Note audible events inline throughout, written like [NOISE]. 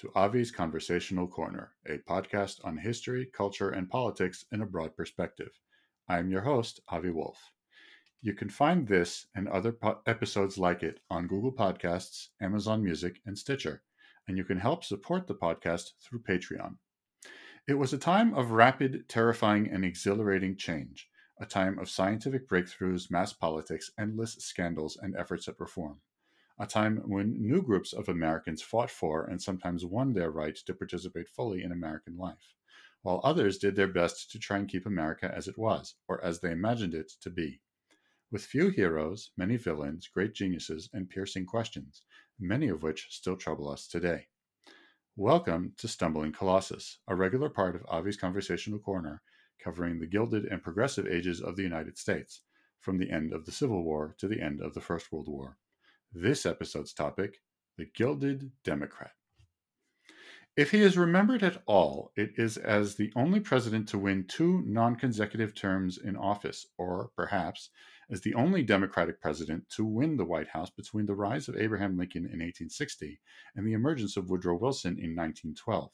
To Avi's Conversational Corner, a podcast on history, culture, and politics in a broad perspective. I am your host, Avi Wolf. You can find this and other po- episodes like it on Google Podcasts, Amazon Music, and Stitcher, and you can help support the podcast through Patreon. It was a time of rapid, terrifying, and exhilarating change, a time of scientific breakthroughs, mass politics, endless scandals, and efforts at reform a time when new groups of Americans fought for and sometimes won their right to participate fully in American life, while others did their best to try and keep America as it was, or as they imagined it to be. With few heroes, many villains, great geniuses, and piercing questions, many of which still trouble us today. Welcome to Stumbling Colossus, a regular part of Avi's Conversational Corner, covering the Gilded and Progressive ages of the United States, from the end of the Civil War to the end of the First World War. This episode's topic the Gilded Democrat. If he is remembered at all, it is as the only president to win two non consecutive terms in office, or perhaps as the only Democratic president to win the White House between the rise of Abraham Lincoln in 1860 and the emergence of Woodrow Wilson in 1912.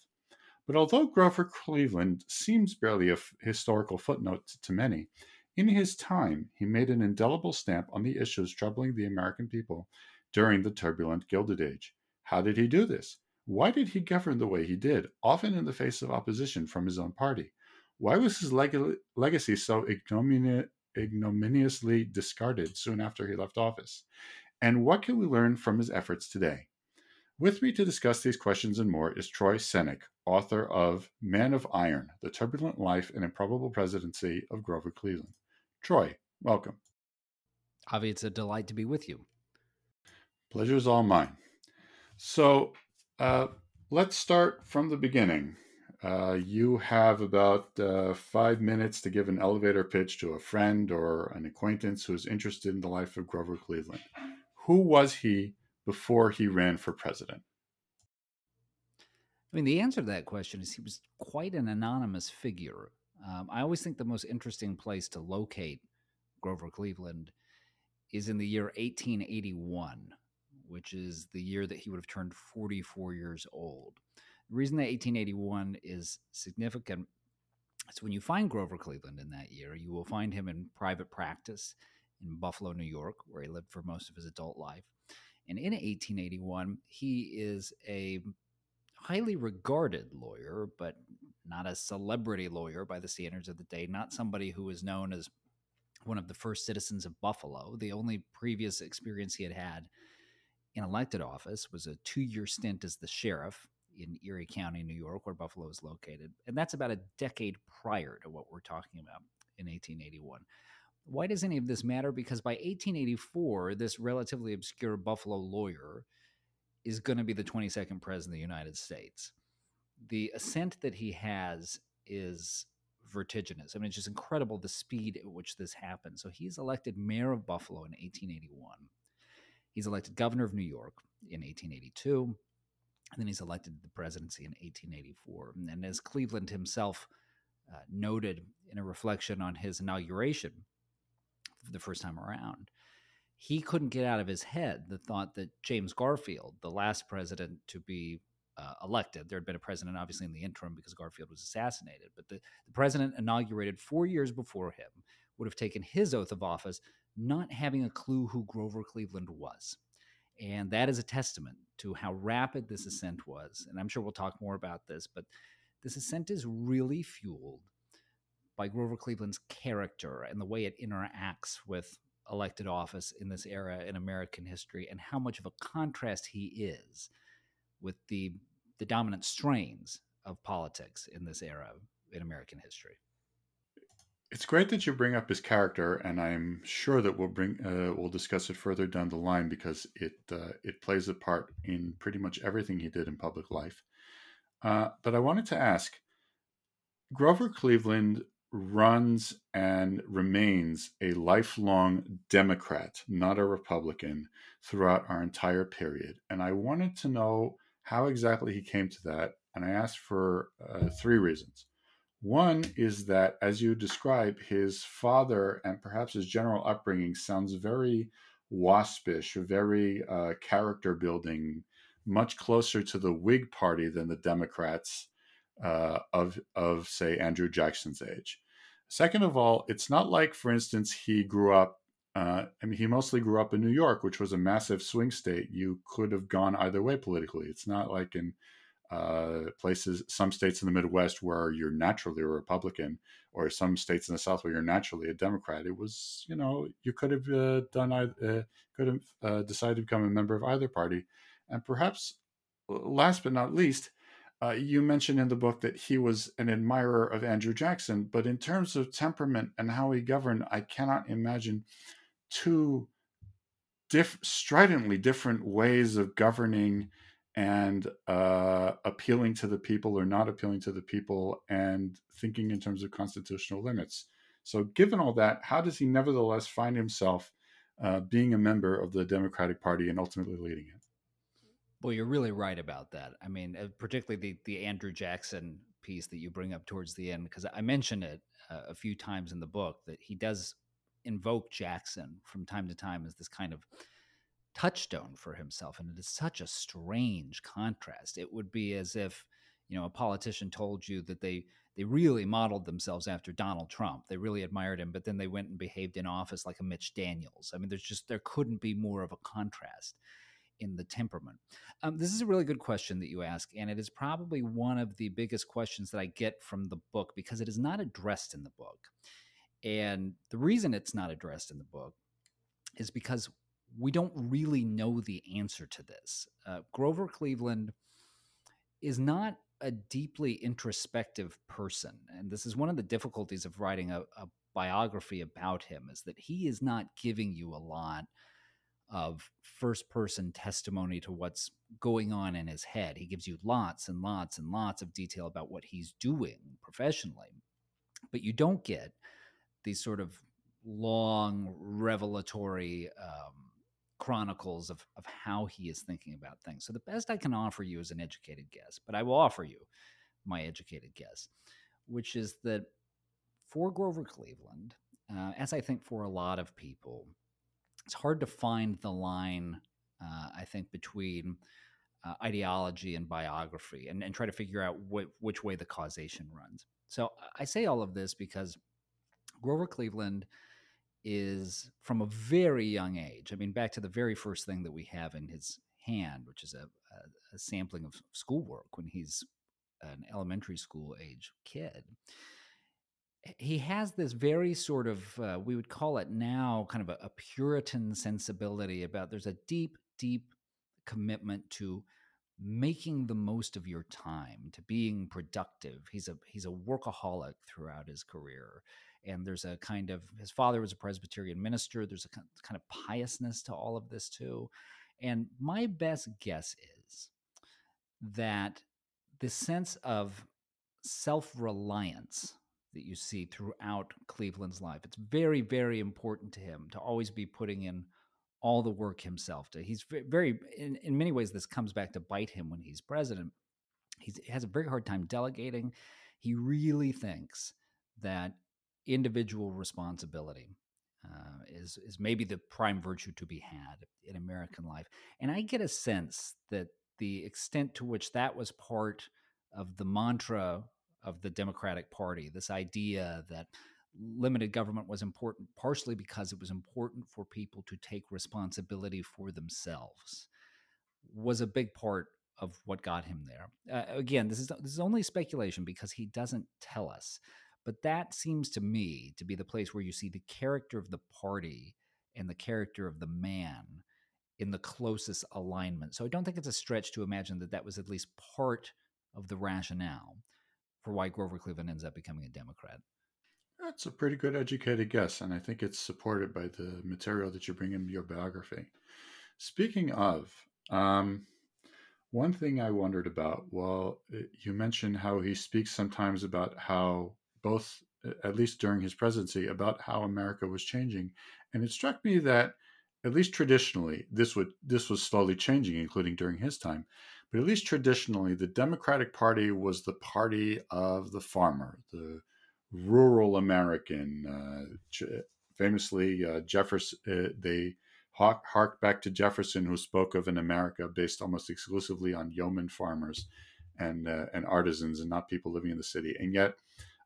But although Grover Cleveland seems barely a historical footnote to many, in his time, he made an indelible stamp on the issues troubling the American people during the turbulent Gilded Age. How did he do this? Why did he govern the way he did, often in the face of opposition from his own party? Why was his leg- legacy so ignomini- ignominiously discarded soon after he left office? And what can we learn from his efforts today? With me to discuss these questions and more is Troy Senik, author of Man of Iron The Turbulent Life and Improbable Presidency of Grover Cleveland. Troy, welcome. Avi, it's a delight to be with you. Pleasure is all mine. So uh, let's start from the beginning. Uh, you have about uh, five minutes to give an elevator pitch to a friend or an acquaintance who is interested in the life of Grover Cleveland. Who was he before he ran for president? I mean, the answer to that question is he was quite an anonymous figure. Um, I always think the most interesting place to locate Grover Cleveland is in the year 1881, which is the year that he would have turned 44 years old. The reason that 1881 is significant is when you find Grover Cleveland in that year, you will find him in private practice in Buffalo, New York, where he lived for most of his adult life. And in 1881, he is a highly regarded lawyer, but not a celebrity lawyer by the standards of the day, not somebody who was known as one of the first citizens of Buffalo. The only previous experience he had had in elected office was a two year stint as the sheriff in Erie County, New York, where Buffalo is located. And that's about a decade prior to what we're talking about in 1881. Why does any of this matter? Because by 1884, this relatively obscure Buffalo lawyer is going to be the 22nd president of the United States. The ascent that he has is vertiginous. I mean, it's just incredible the speed at which this happened. So he's elected mayor of Buffalo in 1881. He's elected governor of New York in 1882. And then he's elected to the presidency in 1884. And as Cleveland himself uh, noted in a reflection on his inauguration the first time around, he couldn't get out of his head the thought that James Garfield, the last president to be uh, elected, there had been a president obviously in the interim because Garfield was assassinated, but the, the president inaugurated four years before him would have taken his oath of office not having a clue who Grover Cleveland was. And that is a testament to how rapid this ascent was. And I'm sure we'll talk more about this, but this ascent is really fueled by Grover Cleveland's character and the way it interacts with elected office in this era in American history and how much of a contrast he is with the the dominant strains of politics in this era in American history. It's great that you bring up his character, and I'm sure that we'll bring uh, we'll discuss it further down the line because it uh, it plays a part in pretty much everything he did in public life. Uh, but I wanted to ask, Grover Cleveland runs and remains a lifelong Democrat, not a Republican, throughout our entire period. And I wanted to know how exactly he came to that. And I asked for uh, three reasons. One is that, as you describe, his father and perhaps his general upbringing sounds very waspish, very uh, character building, much closer to the Whig Party than the Democrats uh, of of say Andrew Jackson's age. Second of all, it's not like, for instance, he grew up. Uh, I mean, he mostly grew up in New York, which was a massive swing state. You could have gone either way politically. It's not like in uh, places, some states in the Midwest where you're naturally a Republican, or some states in the South where you're naturally a Democrat. It was, you know, you could have uh, done, uh, could have uh, decided to become a member of either party, and perhaps last but not least, uh, you mentioned in the book that he was an admirer of Andrew Jackson, but in terms of temperament and how he governed, I cannot imagine two diff- stridently different ways of governing and uh, appealing to the people or not appealing to the people and thinking in terms of constitutional limits. So, given all that, how does he nevertheless find himself uh, being a member of the Democratic Party and ultimately leading it? Well, you're really right about that. I mean, uh, particularly the the Andrew Jackson piece that you bring up towards the end, because I mentioned it uh, a few times in the book that he does invoke Jackson from time to time as this kind of touchstone for himself, and it is such a strange contrast. It would be as if you know a politician told you that they they really modeled themselves after Donald Trump. They really admired him, but then they went and behaved in office like a Mitch Daniels. I mean, there's just there couldn't be more of a contrast in the temperament? Um, this is a really good question that you ask, and it is probably one of the biggest questions that I get from the book because it is not addressed in the book. And the reason it's not addressed in the book is because we don't really know the answer to this. Uh, Grover Cleveland is not a deeply introspective person. And this is one of the difficulties of writing a, a biography about him is that he is not giving you a lot of first person testimony to what's going on in his head. He gives you lots and lots and lots of detail about what he's doing professionally. But you don't get these sort of long revelatory um, chronicles of, of how he is thinking about things. So the best I can offer you is an educated guess, but I will offer you my educated guess, which is that for Grover Cleveland, uh, as I think for a lot of people, it's hard to find the line, uh, I think, between uh, ideology and biography and, and try to figure out wh- which way the causation runs. So I say all of this because Grover Cleveland is from a very young age. I mean, back to the very first thing that we have in his hand, which is a, a, a sampling of schoolwork when he's an elementary school age kid he has this very sort of uh, we would call it now kind of a, a, puritan sensibility about there's a deep deep commitment to making the most of your time to being productive he's a he's a workaholic throughout his career and there's a kind of his father was a presbyterian minister there's a kind of piousness to all of this too and my best guess is that the sense of self-reliance that you see throughout Cleveland's life. It's very, very important to him to always be putting in all the work himself. To, he's very, in, in many ways, this comes back to bite him when he's president. He's, he has a very hard time delegating. He really thinks that individual responsibility uh, is is maybe the prime virtue to be had in American life. And I get a sense that the extent to which that was part of the mantra of the Democratic Party. This idea that limited government was important partially because it was important for people to take responsibility for themselves was a big part of what got him there. Uh, again, this is this is only speculation because he doesn't tell us. But that seems to me to be the place where you see the character of the party and the character of the man in the closest alignment. So I don't think it's a stretch to imagine that that was at least part of the rationale for why Grover Cleveland ends up becoming a Democrat. That's a pretty good educated guess, and I think it's supported by the material that you bring in your biography. Speaking of, um, one thing I wondered about, well, uh, you mentioned how he speaks sometimes about how both, at least during his presidency, about how America was changing, and it struck me that, at least traditionally, this would this was slowly changing, including during his time. But at least traditionally, the Democratic Party was the party of the farmer, the rural American. Uh, famously, uh, Jefferson, uh, they hark, hark back to Jefferson, who spoke of an America based almost exclusively on yeoman farmers and uh, and artisans, and not people living in the city. And yet,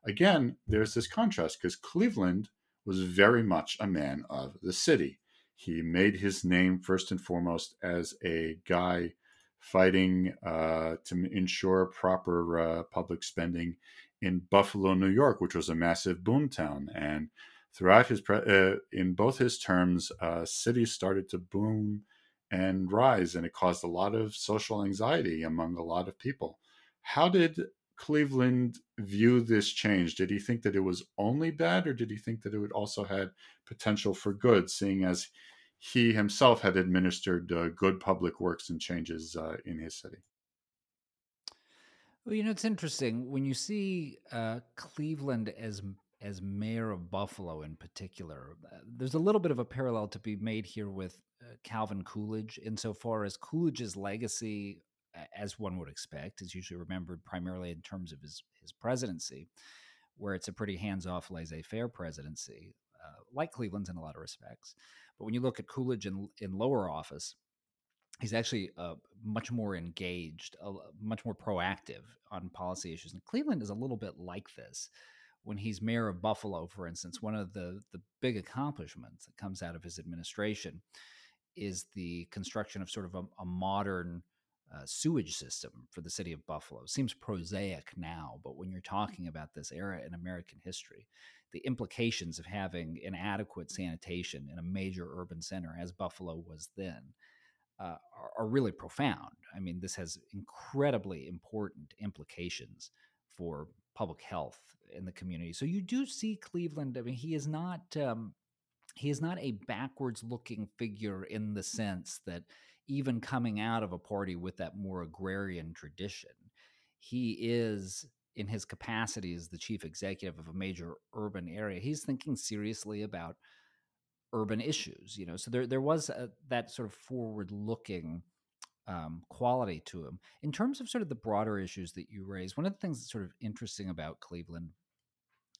again, there's this contrast because Cleveland was very much a man of the city. He made his name first and foremost as a guy fighting uh, to ensure proper uh, public spending in Buffalo, New York, which was a massive boomtown. And throughout his pre- uh, in both his terms, uh, cities started to boom and rise, and it caused a lot of social anxiety among a lot of people. How did Cleveland view this change? Did he think that it was only bad, or did he think that it would also had potential for good, seeing as he himself had administered uh, good public works and changes uh, in his city? Well, you know, it's interesting when you see uh, Cleveland as as mayor of Buffalo in particular. Uh, there's a little bit of a parallel to be made here with uh, Calvin Coolidge, insofar as Coolidge's legacy, as one would expect, is usually remembered primarily in terms of his his presidency, where it's a pretty hands off, laissez faire presidency, uh, like Cleveland's in a lot of respects. But when you look at Coolidge in in lower office, he's actually uh, much more engaged, uh, much more proactive on policy issues. And Cleveland is a little bit like this. When he's mayor of Buffalo, for instance, one of the, the big accomplishments that comes out of his administration is the construction of sort of a, a modern uh, sewage system for the city of Buffalo. Seems prosaic now, but when you're talking about this era in American history, the implications of having inadequate sanitation in a major urban center, as Buffalo was then, uh, are, are, really profound. I mean, this has incredibly important implications for public health in the community. So you do see Cleveland. I mean, he is not um, he is not a backwards looking figure in the sense that even coming out of a party with that more agrarian tradition, he is in his capacity as the chief executive of a major urban area. He's thinking seriously about urban issues. You know, so there there was a, that sort of forward looking um, quality to him. In terms of sort of the broader issues that you raise, one of the things that's sort of interesting about Cleveland,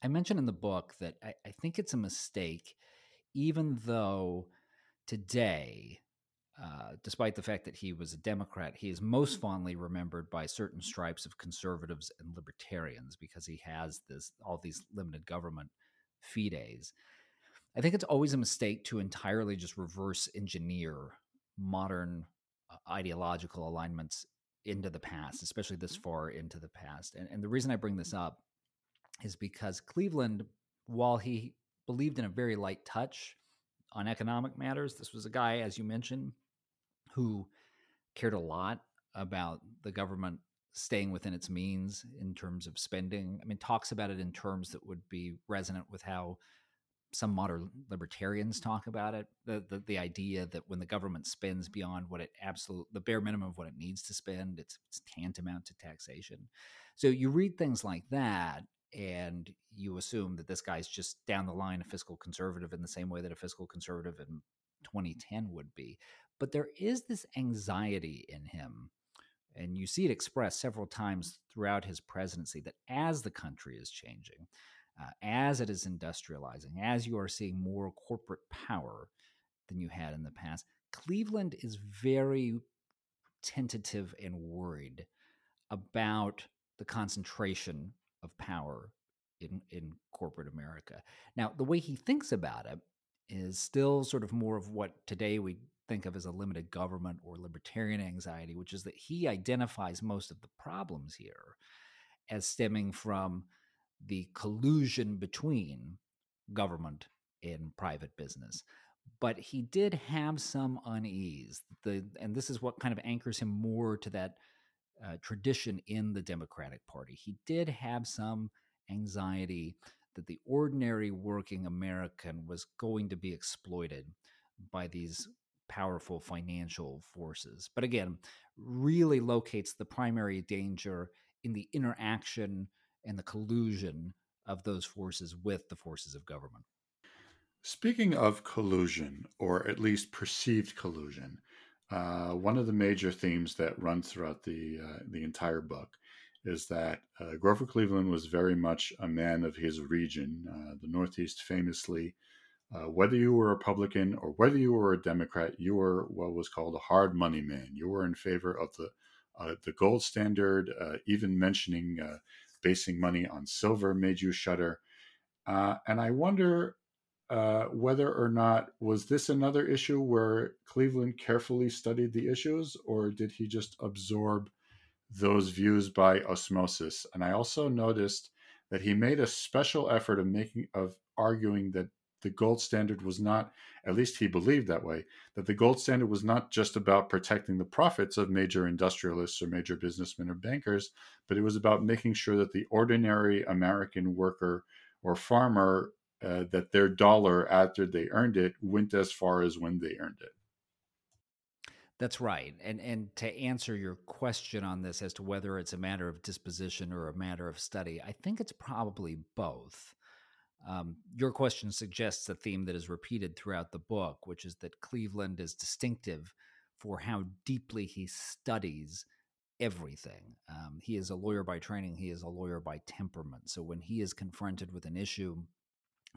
I mentioned in the book that I, I think it's a mistake, even though today. Uh, despite the fact that he was a Democrat, he is most fondly remembered by certain stripes of conservatives and libertarians because he has this all these limited government fides. I think it's always a mistake to entirely just reverse engineer modern uh, ideological alignments into the past, especially this mm-hmm. far into the past. And, and the reason I bring this up is because Cleveland, while he believed in a very light touch on economic matters, this was a guy, as you mentioned, who cared a lot about the government staying within its means in terms of spending. I mean, talks about it in terms that would be resonant with how some modern libertarians talk about it the, the, the idea that when the government spends beyond what it absolute the bare minimum of what it needs to spend it's, it's tantamount to taxation so you read things like that and you assume that this guy's just down the line a fiscal conservative in the same way that a fiscal conservative in 2010 would be but there is this anxiety in him and you see it expressed several times throughout his presidency that as the country is changing uh, as it is industrializing, as you are seeing more corporate power than you had in the past, Cleveland is very tentative and worried about the concentration of power in, in corporate America. Now, the way he thinks about it is still sort of more of what today we think of as a limited government or libertarian anxiety, which is that he identifies most of the problems here as stemming from the collusion between government and private business. But he did have some unease. The and this is what kind of anchors him more to that uh, tradition in the Democratic Party. He did have some anxiety that the ordinary working American was going to be exploited by these powerful financial forces. But again, really locates the primary danger in the interaction and the collusion of those forces with the forces of government. Speaking of collusion, or at least perceived collusion, uh, one of the major themes that runs throughout the uh, the entire book is that uh, Grover Cleveland was very much a man of his region. Uh, the Northeast famously uh, whether you were a Republican or whether you were a Democrat, you were what was called a hard money man. You were in favor of the uh, the gold standard. Uh, even mentioning uh, basing money on silver made you shudder. Uh, and I wonder uh, whether or not was this another issue where Cleveland carefully studied the issues, or did he just absorb those views by osmosis? And I also noticed that he made a special effort of making of arguing that the gold standard was not, at least he believed that way, that the gold standard was not just about protecting the profits of major industrialists or major businessmen or bankers, but it was about making sure that the ordinary American worker or farmer, uh, that their dollar after they earned it went as far as when they earned it. That's right. And and to answer your question on this as to whether it's a matter of disposition or a matter of study, I think it's probably both. Um, your question suggests a theme that is repeated throughout the book, which is that Cleveland is distinctive for how deeply he studies everything. Um, he is a lawyer by training, he is a lawyer by temperament. So when he is confronted with an issue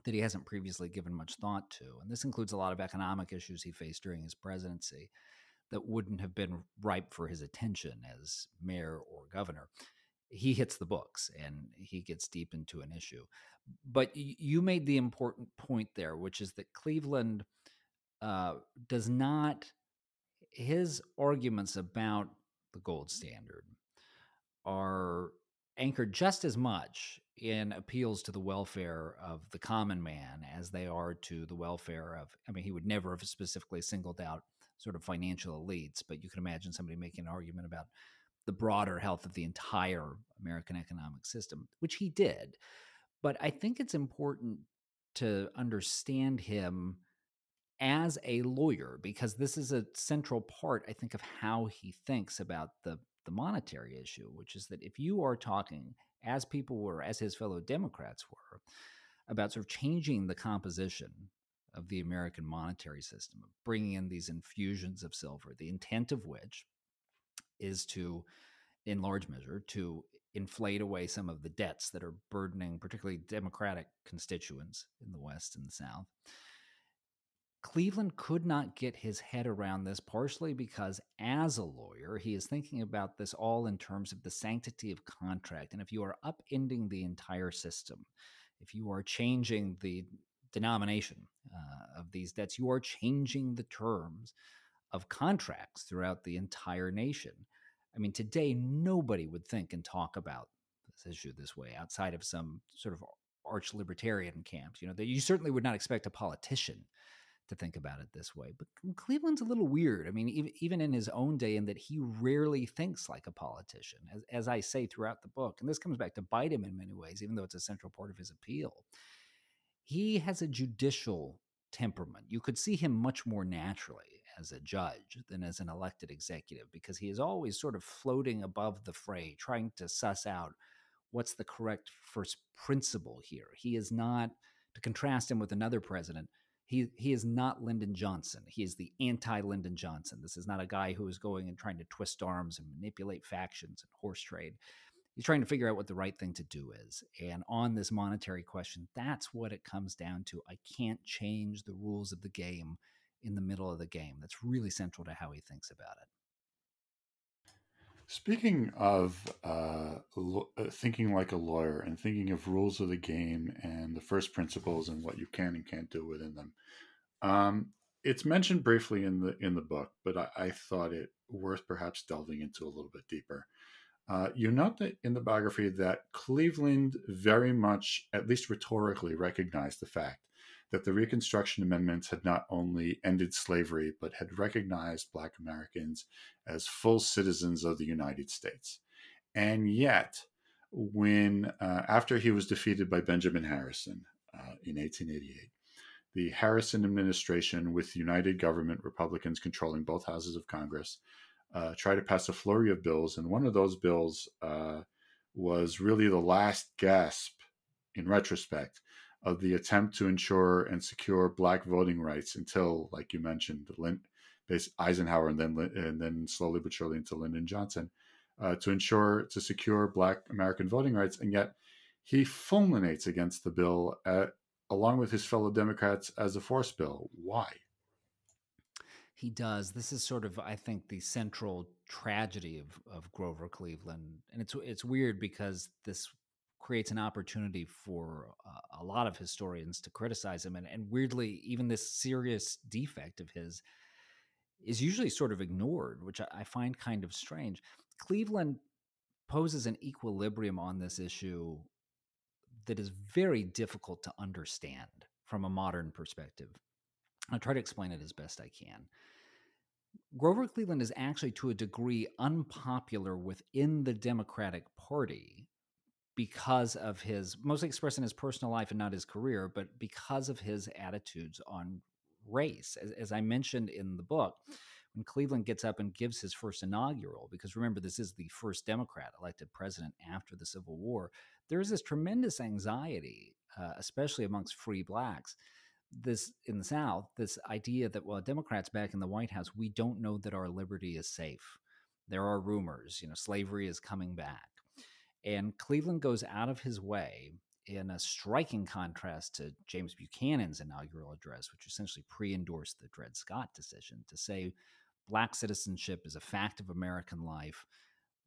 that he hasn't previously given much thought to, and this includes a lot of economic issues he faced during his presidency that wouldn't have been ripe for his attention as mayor or governor, he hits the books and he gets deep into an issue. But you made the important point there, which is that Cleveland uh, does not, his arguments about the gold standard are anchored just as much in appeals to the welfare of the common man as they are to the welfare of, I mean, he would never have specifically singled out sort of financial elites, but you can imagine somebody making an argument about the broader health of the entire American economic system, which he did. But I think it's important to understand him as a lawyer because this is a central part, I think, of how he thinks about the, the monetary issue, which is that if you are talking, as people were, as his fellow Democrats were, about sort of changing the composition of the American monetary system, bringing in these infusions of silver, the intent of which is to, in large measure, to inflate away some of the debts that are burdening particularly Democratic constituents in the West and the South. Cleveland could not get his head around this, partially because, as a lawyer, he is thinking about this all in terms of the sanctity of contract. And if you are upending the entire system, if you are changing the denomination uh, of these debts, you are changing the terms of contracts throughout the entire nation. I mean, today, nobody would think and talk about this issue this way outside of some sort of arch libertarian camps. You know, that you certainly would not expect a politician to think about it this way. But Cleveland's a little weird. I mean, even, in his own day, in that he rarely thinks like a politician, as, as I say throughout the book. And this comes back to bite him in many ways, even though it's a central part of his appeal. He has a judicial temperament. You could see him much more naturally as a judge than as an elected executive because he is always sort of floating above the fray, trying to suss out what's the correct first principle here. He is not, to contrast him with another president, he, he is not Lyndon Johnson. He is the anti Lyndon Johnson. This is not a guy who is going and trying to twist arms and manipulate factions and horse trade. He's trying to figure out what the right thing to do is. And on this monetary question, that's what it comes down to. I can't change the rules of the game in the middle of the game. That's really central to how he thinks about it. Speaking of uh, lo- uh, thinking like a lawyer and thinking of rules of the game and the first principles and what you can and can't do within them, um, it's mentioned briefly in the in the book, but I, I, thought it worth perhaps delving into a little bit deeper. Uh, you note that in the biography that Cleveland very much, at least rhetorically, recognized the fact that the Reconstruction Amendments had not only ended slavery, but had recognized Black Americans as full citizens of the United States. And yet, when uh, after he was defeated by Benjamin Harrison uh, in 1888, the Harrison administration, with United Government Republicans controlling both houses of Congress, uh, tried to pass a flurry of bills. And one of those bills uh, was really the last gasp, in retrospect, of the attempt to ensure and secure black voting rights until, like you mentioned, Lin, Eisenhower and then and then slowly but surely into Lyndon Johnson, uh, to ensure to secure black American voting rights, and yet he fulminates against the bill at, along with his fellow Democrats, as a force bill. Why? He does. This is sort of, I think, the central tragedy of, of Grover Cleveland, and it's it's weird because this creates an opportunity for uh, a lot of historians to criticize him, and, and weirdly, even this serious defect of his is usually sort of ignored, which I, I find kind of strange. Cleveland poses an equilibrium on this issue that is very difficult to understand from a modern perspective. I'll try to explain it as best I can. Grover Cleveland is actually, to a degree, unpopular within the Democratic Party because of his, mostly expressed in his personal life and not his career, but because of his attitudes on race. As, as I mentioned in the book, when Cleveland gets up and gives his first inaugural, because remember, this is the first Democrat elected president after the Civil War, there's this tremendous anxiety, uh, especially amongst free blacks. This in the South, this idea that well, Democrats back in the White House, we don't know that our liberty is safe. There are rumors, you know, slavery is coming back, and Cleveland goes out of his way in a striking contrast to James Buchanan's inaugural address, which essentially pre endorsed the Dred Scott decision to say black citizenship is a fact of American life.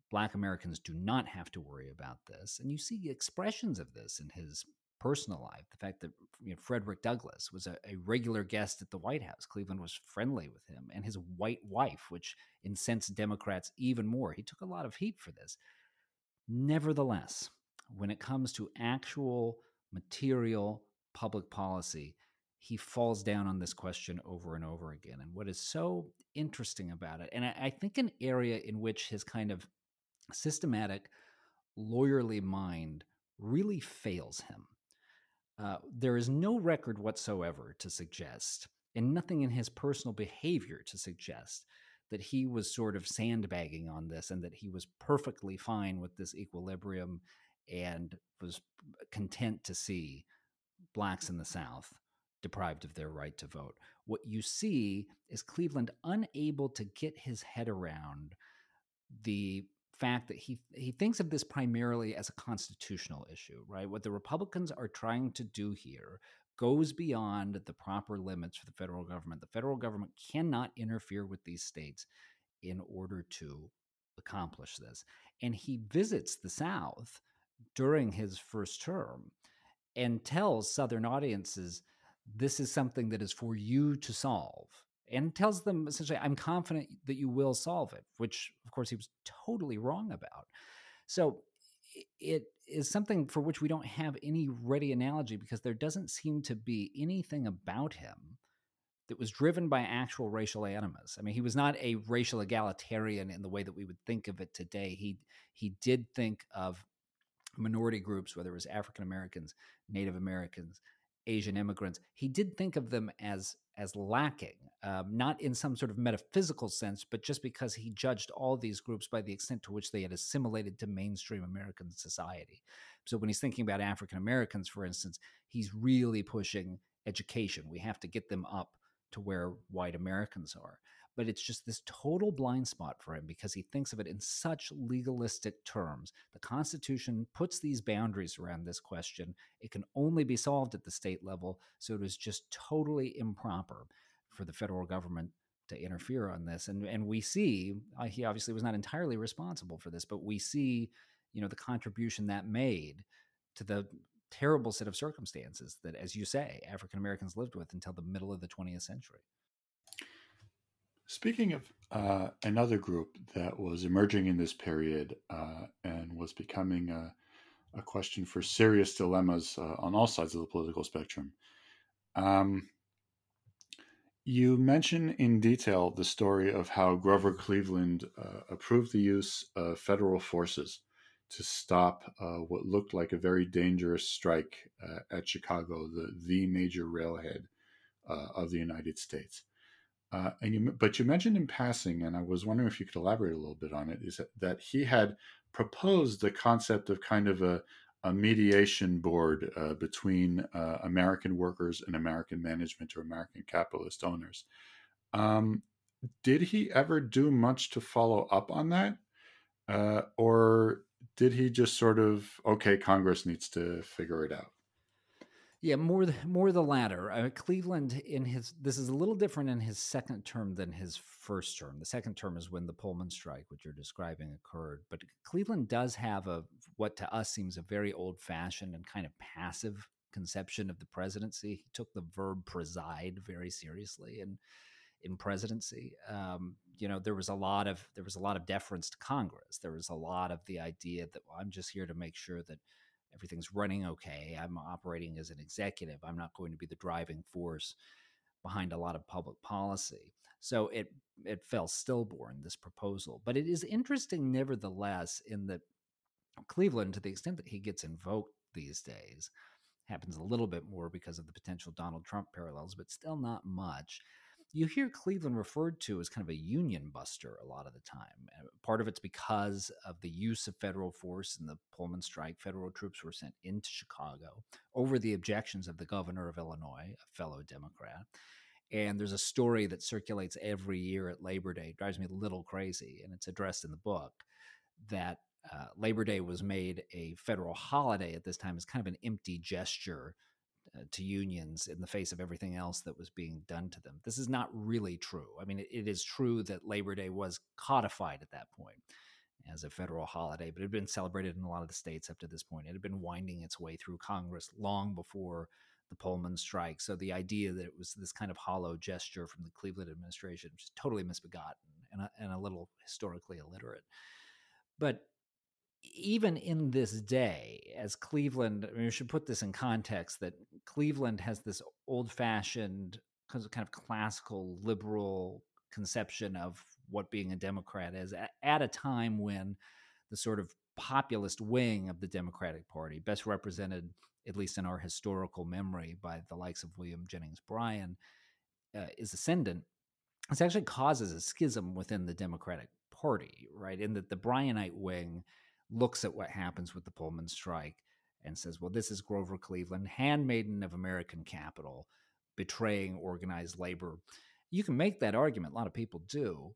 Black Americans do not have to worry about this. And you see expressions of this in his personal life. The fact that you know, Frederick Douglass was a, a, regular guest at the White House. Cleveland was friendly with him and his white wife, which incensed Democrats even more. He took a lot of heat for this. Nevertheless, when it comes to actual material public policy, he falls down on this question over and over again. And what is so interesting about it, and I, I think an area in which his kind of systematic, lawyerly mind really fails him. Uh, there is no record whatsoever to suggest, and nothing in his personal behavior to suggest, that he was sort of sandbagging on this and that he was perfectly fine with this equilibrium and was content to see blacks in the South deprived of their right to vote. What you see is Cleveland unable to get his head around the fact that he he thinks of this primarily as a constitutional issue, right? What the Republicans are trying to do here goes beyond the proper limits for the federal government. The federal government cannot interfere with these states in order to accomplish this. And he visits the South during his first term and tells Southern audiences this is something that is for you to solve and tells them essentially, I'm confident that you will solve it, which of course he was totally wrong about. So it is something for which we don't have any ready analogy because there doesn't seem to be anything about him that was driven by actual racial animus. I mean, he was not a racial egalitarian in the way that we would think of it today. He he did think of minority groups, whether it was African Americans, Native Americans, Asian immigrants, he did think of them as as lacking, um, not in some sort of metaphysical sense, but just because he judged all these groups by the extent to which they had assimilated to mainstream American society. So when he's thinking about African Americans, for instance, he's really pushing education. We have to get them up to where white Americans are but it's just this total blind spot for him because he thinks of it in such legalistic terms. The Constitution puts these boundaries around this question. It can only be solved at the state level, so it is just totally improper for the federal government to interfere on this. And and we see uh, he obviously was not entirely responsible for this, but we see you know the contribution that made to the terrible set of circumstances that, as you say, African Americans lived with until the middle of the 20th century. Speaking of uh, another group that was emerging in this period uh, and was becoming a, a, question for serious dilemmas uh, on all sides of the political spectrum, um, you mention in detail the story of how Grover Cleveland uh, approved the use of federal forces to stop uh, what looked like a very dangerous strike uh, at Chicago, the, the major railhead of the United States. Uh, and you, but you mentioned in passing, and I was wondering if you could elaborate a little bit on it. Is that, that he had proposed the concept of kind of a, a mediation board uh, between uh, American workers and American management or American capitalist owners. Um, did he ever do much to follow up on that, uh, or did he just sort of okay, Congress needs to figure it out? Yeah, more more the latter. Uh, Cleveland in his this is a little different in his second term than his first term. The second term is when the Pullman strike, which you're describing, occurred. But Cleveland does have a what to us seems a very old fashioned and kind of passive conception of the presidency. He took the verb preside very seriously and in presidency. Um, you know, there was a lot of there was a lot of deference to Congress. There was a lot of the idea that well, I'm just here to make sure that everything's running okay. I'm operating as an executive. I'm not going to be the driving force behind a lot of public policy. So it it fell stillborn this proposal. But it is interesting nevertheless in that Cleveland, to the extent that he gets invoked these days, happens a little bit more because of the potential Donald Trump parallels, but still not much you hear Cleveland referred to as kind of a union buster a lot of the time. Part of it's because of the use of federal force in the Pullman strike. Federal troops were sent into Chicago over the objections of the governor of Illinois, a fellow Democrat. And there's a story that circulates every year at Labor Day, it drives me a little crazy, and it's addressed in the book that uh, Labor Day was made a federal holiday at this time as kind of an empty gesture Uh, to unions in the face of everything else that was being done to them. This is not really true. I mean, it, it is true that Labor Day was codified at that point as a federal holiday, but it had been celebrated in a lot of the states up to this point. It had been winding its way through Congress long before the Pullman strike. So the idea that it was this kind of hollow gesture from the Cleveland administration was totally misbegotten and a, and a little historically illiterate. But even in this day, as Cleveland, I mean, we should put this in context that Cleveland has this old fashioned, kind of classical liberal conception of what being a Democrat is at a time when the sort of populist wing of the Democratic Party, best represented, at least in our historical memory, by the likes of William Jennings Bryan, uh, is ascendant. This actually causes a schism within the Democratic Party, right? In that the Bryanite wing looks at what happens with the Pullman strike and says, well, this is Grover Cleveland, handmaiden of American capital, betraying organized labor. You can make that argument. A lot of people do.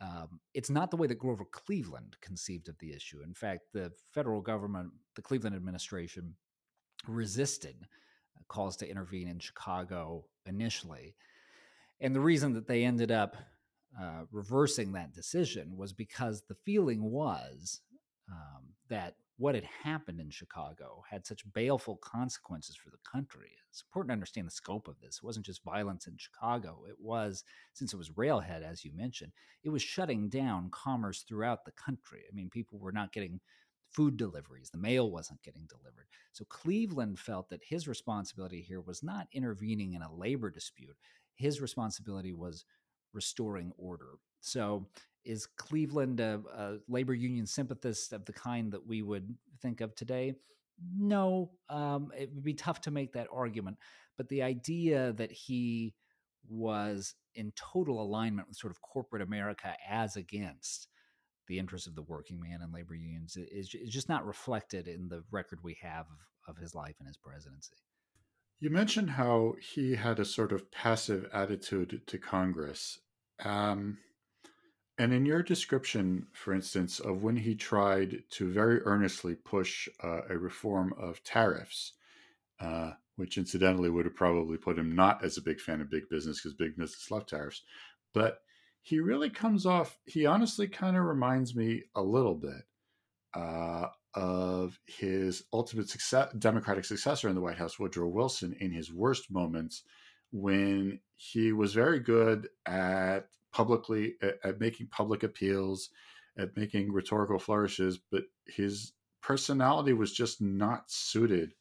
Um, it's not the way that Grover Cleveland conceived of the issue. In fact, the federal government, the Cleveland administration, resisted uh, calls to intervene in Chicago initially. And the reason that they ended up uh, reversing that decision was because the feeling was um, that what had happened in Chicago had such baleful consequences for the country. It's important to understand the scope of this. It wasn't just violence in Chicago. It was, since it was railhead, as you mentioned, it was shutting down commerce throughout the country. I mean, people were not getting food deliveries, the mail wasn't getting delivered. So Cleveland felt that his responsibility here was not intervening in a labor dispute. His responsibility was restoring order. So is Cleveland a, a, labor union sympathist of the kind that we would think of today? No, um, it would be tough to make that argument. But the idea that he was in total alignment with sort of corporate America as against the interests of the working man and labor unions is, is just not reflected in the record we have of, of his life and his presidency. You mentioned how he had a sort of passive attitude to Congress. Um, and in your description, for instance, of when he tried to very earnestly push uh, a reform of tariffs, uh, which incidentally would have probably put him not as a big fan of big business because big business love tariffs, but he really comes off, he honestly kind of reminds me a little bit uh, of his ultimate success, Democratic successor in the White House, Woodrow Wilson, in his worst moments when he was very good at publicly at, at making public appeals, at making rhetorical flourishes, but his personality was just not suited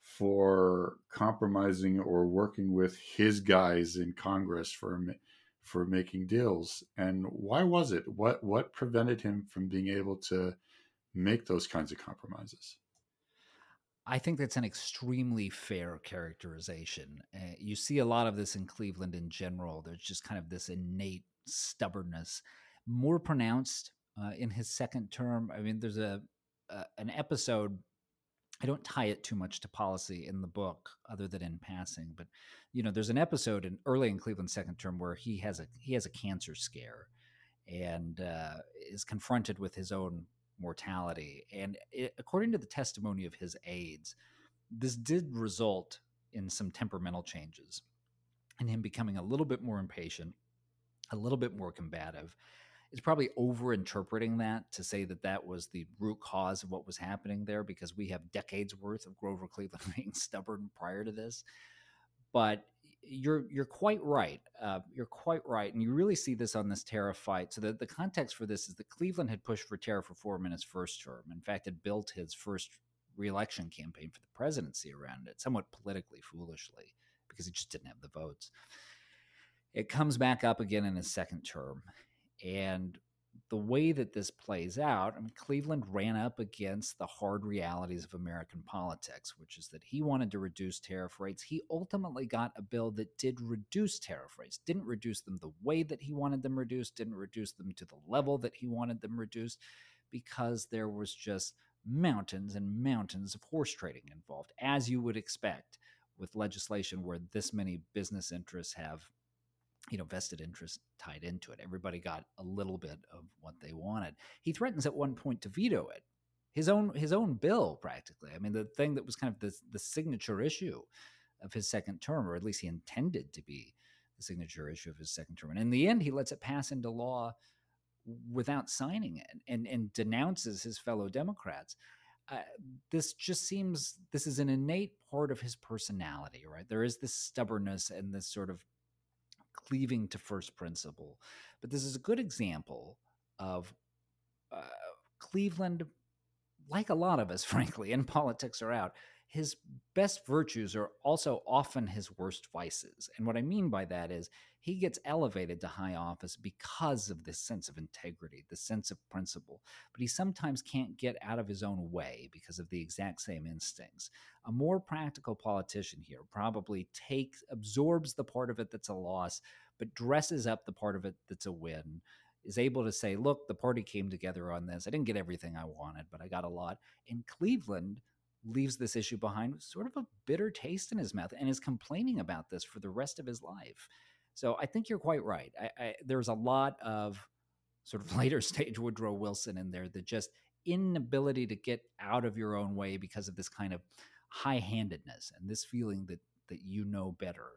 for compromising or working with his guys in Congress for for making deals. And why was it? What what prevented him from being able to make those kinds of compromises? I think that's an extremely fair characterization. Uh, you see a lot of this in Cleveland in general. There's just kind of this innate stubbornness, more pronounced uh, in his second term. I mean, there's a, a an episode. I don't tie it too much to policy in the book, other than in passing. But you know, there's an episode in early in Cleveland's second term where he has a he has a cancer scare, and uh, is confronted with his own mortality. And it, according to the testimony of his aides, this did result in some temperamental changes and him becoming a little bit more impatient, a little bit more combative. It's probably over interpreting that to say that that was the root cause of what was happening there because we have decades worth of Grover Cleveland [LAUGHS] being stubborn prior to this. But you're you're quite right. Uh, you're quite right, and you really see this on this tariff fight. So the, the context for this is that Cleveland had pushed for tariff reform in his first term. In fact, had built his first reelection campaign for the presidency around it, somewhat politically foolishly, because he just didn't have the votes. It comes back up again in his second term, and the way that this plays out, I mean, Cleveland ran up against the hard realities of American politics, which is that he wanted to reduce tariff rates. He ultimately got a bill that did reduce tariff rates, didn't reduce them the way that he wanted them reduced, didn't reduce them to the level that he wanted them reduced, because there was just mountains and mountains of horse trading involved, as you would expect with legislation where this many business interests have you know vested interest tied into it. Everybody got a little bit of what they wanted. He threatens at one point to veto it. His own his own bill practically. I mean the thing that was kind of the, the signature issue of his second term or at least he intended to be the signature issue of his second term. And in the end he lets it pass into law without signing it and and denounces his fellow democrats. Uh, this just seems this is an innate part of his personality right? There is this stubbornness and this sort of cleaving to first principle. But this is a good example of uh, Cleveland, like a lot of us, [LAUGHS] frankly, in politics are out. His best virtues are also often his worst vices. And what I mean by that is he gets elevated to high office because of this sense of integrity, the sense of principle. But he sometimes can't get out of his own way because of the exact same instincts. A more practical politician here probably takes absorbs the part of it that's a loss, but dresses up the part of it that's a win is able to say, look, the party came together on this. I didn't get everything I wanted, but I got a lot. And Cleveland leaves this issue behind with sort of a bitter taste in his mouth and is complaining about this for the rest of his life. So I think you're quite right. I, I, there's a lot of sort of [LAUGHS] later stage Woodrow Wilson in there that just inability to get out of your own way because of this kind of high handedness and this feeling that that you know better.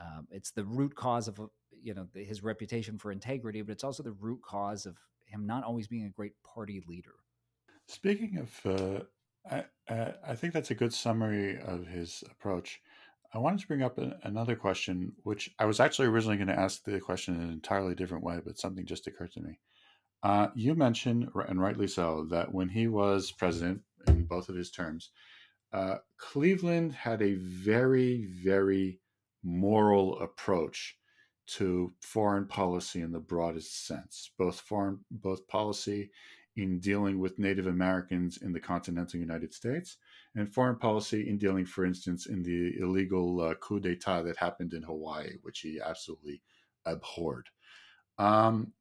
Um, it's the root cause of you know his reputation for integrity, but it's also the root cause of him not always being a great party leader. Speaking of uh, I, I think that's a good summary of his approach. I wanted to bring up another question, which I was actually originally going to ask the question in an entirely different way, but something just occurred to me. Uh, you mentioned, and rightly so, that when he was president in both of his terms, uh, Cleveland had a very, very moral approach to foreign policy in the broadest sense, both foreign, both policy in dealing with Native Americans in the continental United States, and foreign policy in dealing, for instance, in the illegal uh, coup d'etat that happened in Hawaii, which he absolutely abhorred. Um,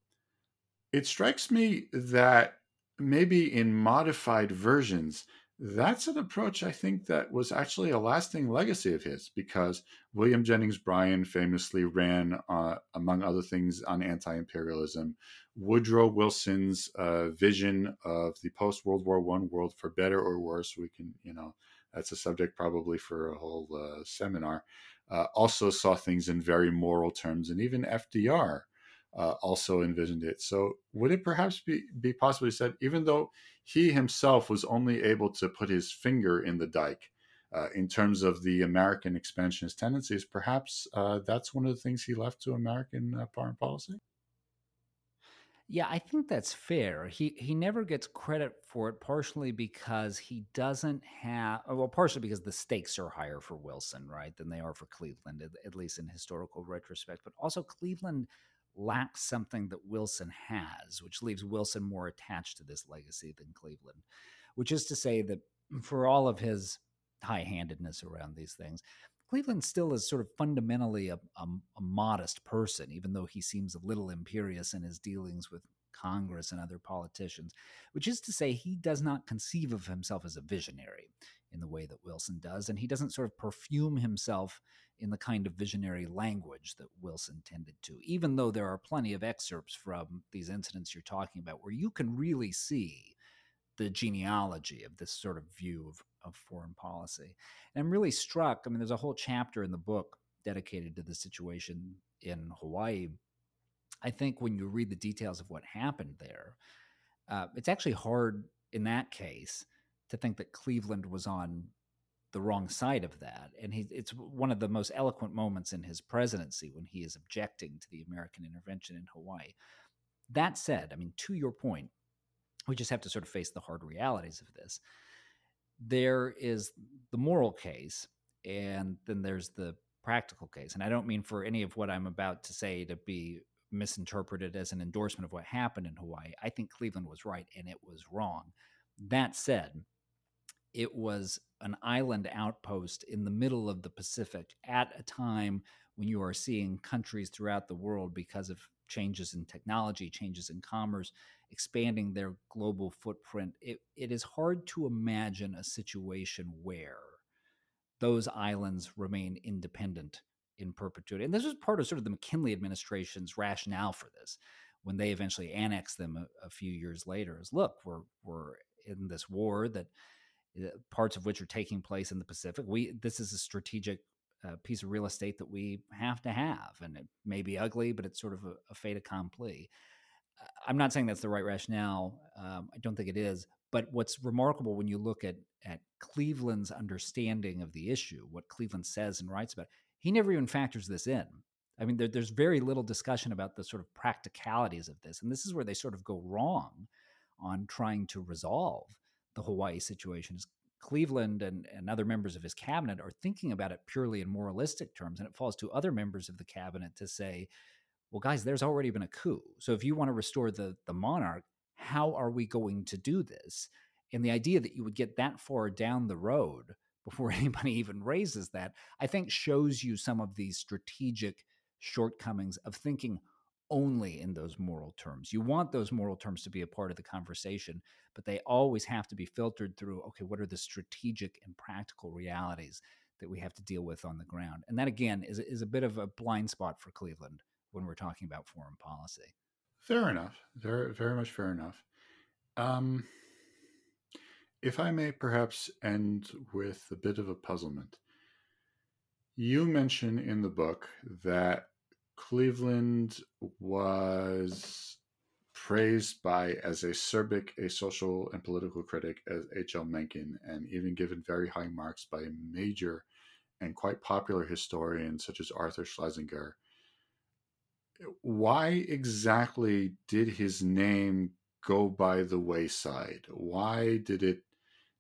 it strikes me that maybe in modified versions, that's an approach I think that was actually a lasting legacy of his because William Jennings Bryan famously ran, uh, among other things, on anti imperialism. Woodrow Wilson's uh, vision of the post World War One world, for better or worse, we can, you know, that's a subject probably for a whole uh, seminar, uh, also saw things in very moral terms. And even FDR uh, also envisioned it. So, would it perhaps be, be possibly said, even though he himself was only able to put his finger in the dike uh, in terms of the American expansionist tendencies, perhaps uh, that's one of the things he left to American uh, foreign policy? Yeah, I think that's fair. He he never gets credit for it, partially because he doesn't have, well, partially because the stakes are higher for Wilson, right, than they are for Cleveland, at least in historical retrospect. But also, Cleveland lacks something that Wilson has, which leaves Wilson more attached to this legacy than Cleveland, which is to say that for all of his high handedness around these things, Cleveland still is sort of fundamentally a, a, a, modest person, even though he seems a little imperious in his dealings with Congress and other politicians, which is to say, he does not conceive of himself as a visionary in the way that Wilson does, and he doesn't sort of perfume himself in the kind of visionary language that Wilson tended to, even though there are plenty of excerpts from these incidents you're talking about where you can really see the genealogy of this sort of view of, of foreign policy. And I'm really struck. I mean, there's a whole chapter in the book dedicated to the situation in Hawaii. I think when you read the details of what happened there, uh, it's actually hard in that case to think that Cleveland was on the wrong side of that. And he, it's one of the most eloquent moments in his presidency when he is objecting to the American intervention in Hawaii. That said, I mean, to your point, we just have to sort of face the hard realities of this. There is the moral case, and then there's the practical case. And I don't mean for any of what I'm about to say to be misinterpreted as an endorsement of what happened in Hawaii. I think Cleveland was right and it was wrong. That said, it was an island outpost in the middle of the Pacific at a time when you are seeing countries throughout the world because of changes in technology, changes in commerce, expanding their global footprint. It, it is hard to imagine a situation where those islands remain independent in perpetuity. And this was part of sort of the McKinley administration's rationale for this when they eventually annexed them a, a few years later is look, we're, we're in this war that parts of which are taking place in the Pacific. We this is a strategic uh, piece of real estate that we have to have, and it may be ugly, but it's sort of a, a fait accompli. I'm not saying that's the right rationale. Um, I don't think it is. But what's remarkable when you look at at Cleveland's understanding of the issue, what Cleveland says and writes about, he never even factors this in. I mean, there, there's very little discussion about the sort of practicalities of this, and this is where they sort of go wrong on trying to resolve the Hawaii situation is Cleveland and, and other members of his cabinet are thinking about it purely in moralistic terms. And it falls to other members of the cabinet to say, well, guys, there's already been a coup. So if you want to restore the, the monarch, how are we going to do this? And the idea that you would get that far down the road before [LAUGHS] anybody even raises that, I think shows you some of these strategic shortcomings of thinking only in those moral terms. You want those moral terms to be a part of the conversation, but they always have to be filtered through okay, what are the strategic and practical realities that we have to deal with on the ground? And that, again, is, is a bit of a blind spot for Cleveland when we're talking about foreign policy. Fair enough. Very, very much fair enough. Um, if I may perhaps end with a bit of a puzzlement. You mention in the book that Cleveland was praised by as acerbic a social and political critic as H.L. Mencken, and even given very high marks by major and quite popular historians such as Arthur Schlesinger. Why exactly did his name go by the wayside? Why did it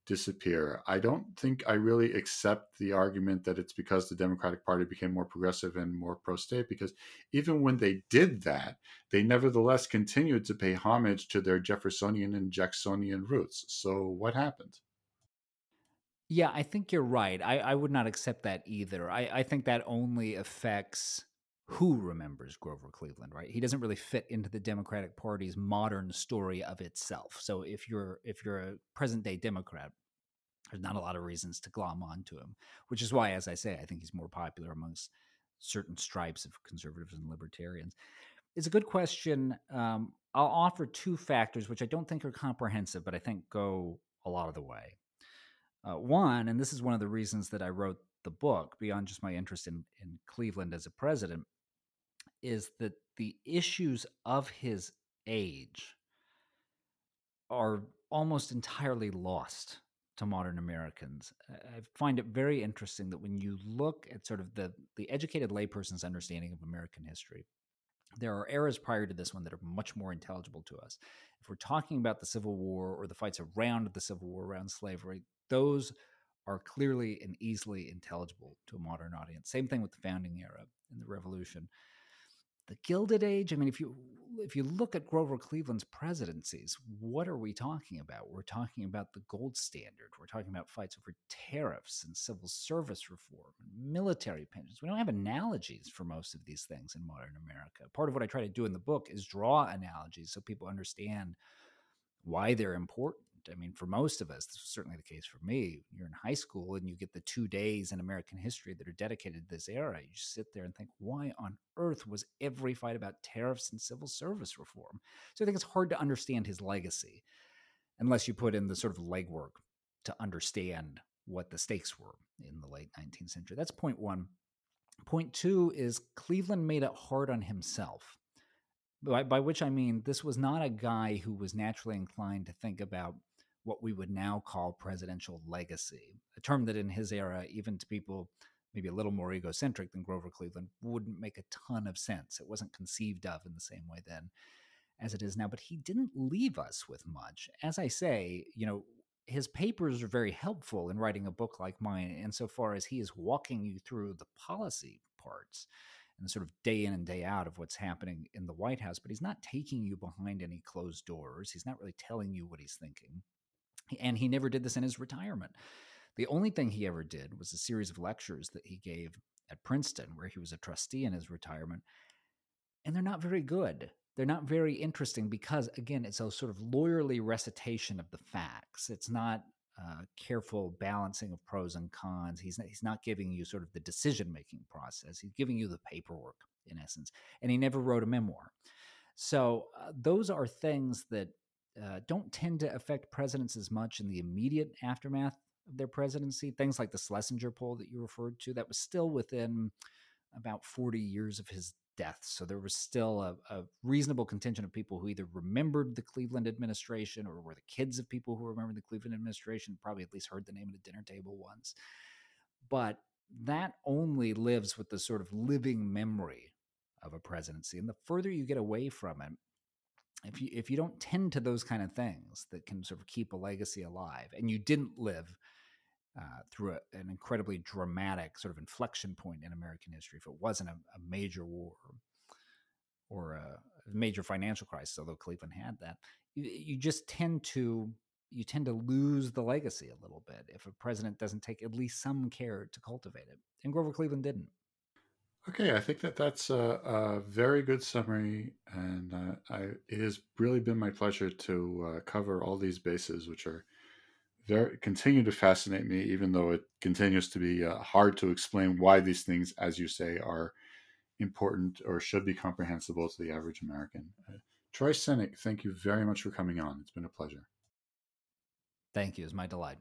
disappear. I don't think I really accept the argument that it's because the Democratic Party became more progressive and more pro state, because even when they did that, they nevertheless continued to pay homage to their Jeffersonian and Jacksonian roots. So what happened? Yeah, I think you're right. I, I would not accept that either. I, I think that only affects who remembers Grover Cleveland, right? He doesn't really fit into the Democratic Party's modern story of itself. So if you're if you're a present day Democrat, there's not a lot of reasons to glom onto him, which is why, as I say, I think he's more popular amongst certain stripes of conservatives and libertarians. It's a good question. Um, I'll offer two factors, which I don't think are comprehensive, but I think go a lot of the way. Uh, one, and this is one of the reasons that I wrote the book, beyond just my interest in, in Cleveland as a president, is that the issues of his age are almost entirely lost to modern Americans. I find it very interesting that when you look at sort of the the educated layperson's understanding of American history, there are eras prior to this one that are much more intelligible to us. If we're talking about the Civil War or the fights around the Civil War, around slavery, those are clearly and easily intelligible to a modern audience. Same thing with the founding era and the Revolution the Gilded Age. I mean, if you if you look at Grover Cleveland's presidencies, what are we talking about? We're talking about the gold standard. We're talking about fights over tariffs and civil service reform and military pensions. We don't have analogies for most of these things in modern America. Part of what I try to do in the book is draw analogies so people understand why they're important I mean, for most of us, this was certainly the case for me. You're in high school and you get the two days in American history that are dedicated to this era. You sit there and think, why on earth was every fight about tariffs and civil service reform? So I think it's hard to understand his legacy unless you put in the sort of legwork to understand what the stakes were in the late 19th century. That's point one. Point two is Cleveland made it hard on himself. By, by which I mean, this was not a guy who was naturally inclined to think about what we would now call presidential legacy, a term that in his era, even to people maybe a little more egocentric than Grover Cleveland, wouldn't make a ton of sense. It wasn't conceived of in the same way then as it is now, but he didn't leave us with much. As I say, you know, his papers are very helpful in writing a book like mine insofar as he is walking you through the policy parts and sort of day in and day out of what's happening in the White House, but he's not taking you behind any closed doors. He's not really telling you what he's thinking. And he never did this in his retirement. The only thing he ever did was a series of lectures that he gave at Princeton, where he was a trustee in his retirement. And they're not very good they're not very interesting because again it's a sort of lawyerly recitation of the facts it's not careful balancing of pros and cons he's not, he's not giving you sort of the decision making process he's giving you the paperwork in essence and he never wrote a memoir so uh, those are things that uh, don't tend to affect presidents as much in the immediate aftermath of their presidency things like the schlesinger poll that you referred to that was still within about 40 years of his death. So there was still a, a, reasonable contingent of people who either remembered the Cleveland administration or were the kids of people who remembered the Cleveland administration, probably at least heard the name at a dinner table once. But that only lives with the sort of living memory of a presidency. And the further you get away from it, if you if you don't tend to those kind of things that can sort of keep a legacy alive, and you didn't live uh, through a, an incredibly dramatic sort of inflection point in American history. If it wasn't a, a major war or a, major financial crisis, although Cleveland had that, you, you just tend to you tend to lose the legacy a little bit if a president doesn't take at least some care to cultivate it. And Grover Cleveland didn't. Okay, I think that that's a, a very good summary, and uh, I, it has really been my pleasure to uh, cover all these bases, which are very continue to fascinate me, even though it continues to be uh, hard to explain why these things, as you say, are important or should be comprehensible to the average American. Uh, Troy Senik, thank you very much for coming on. It's been a pleasure. Thank you. It's my delight.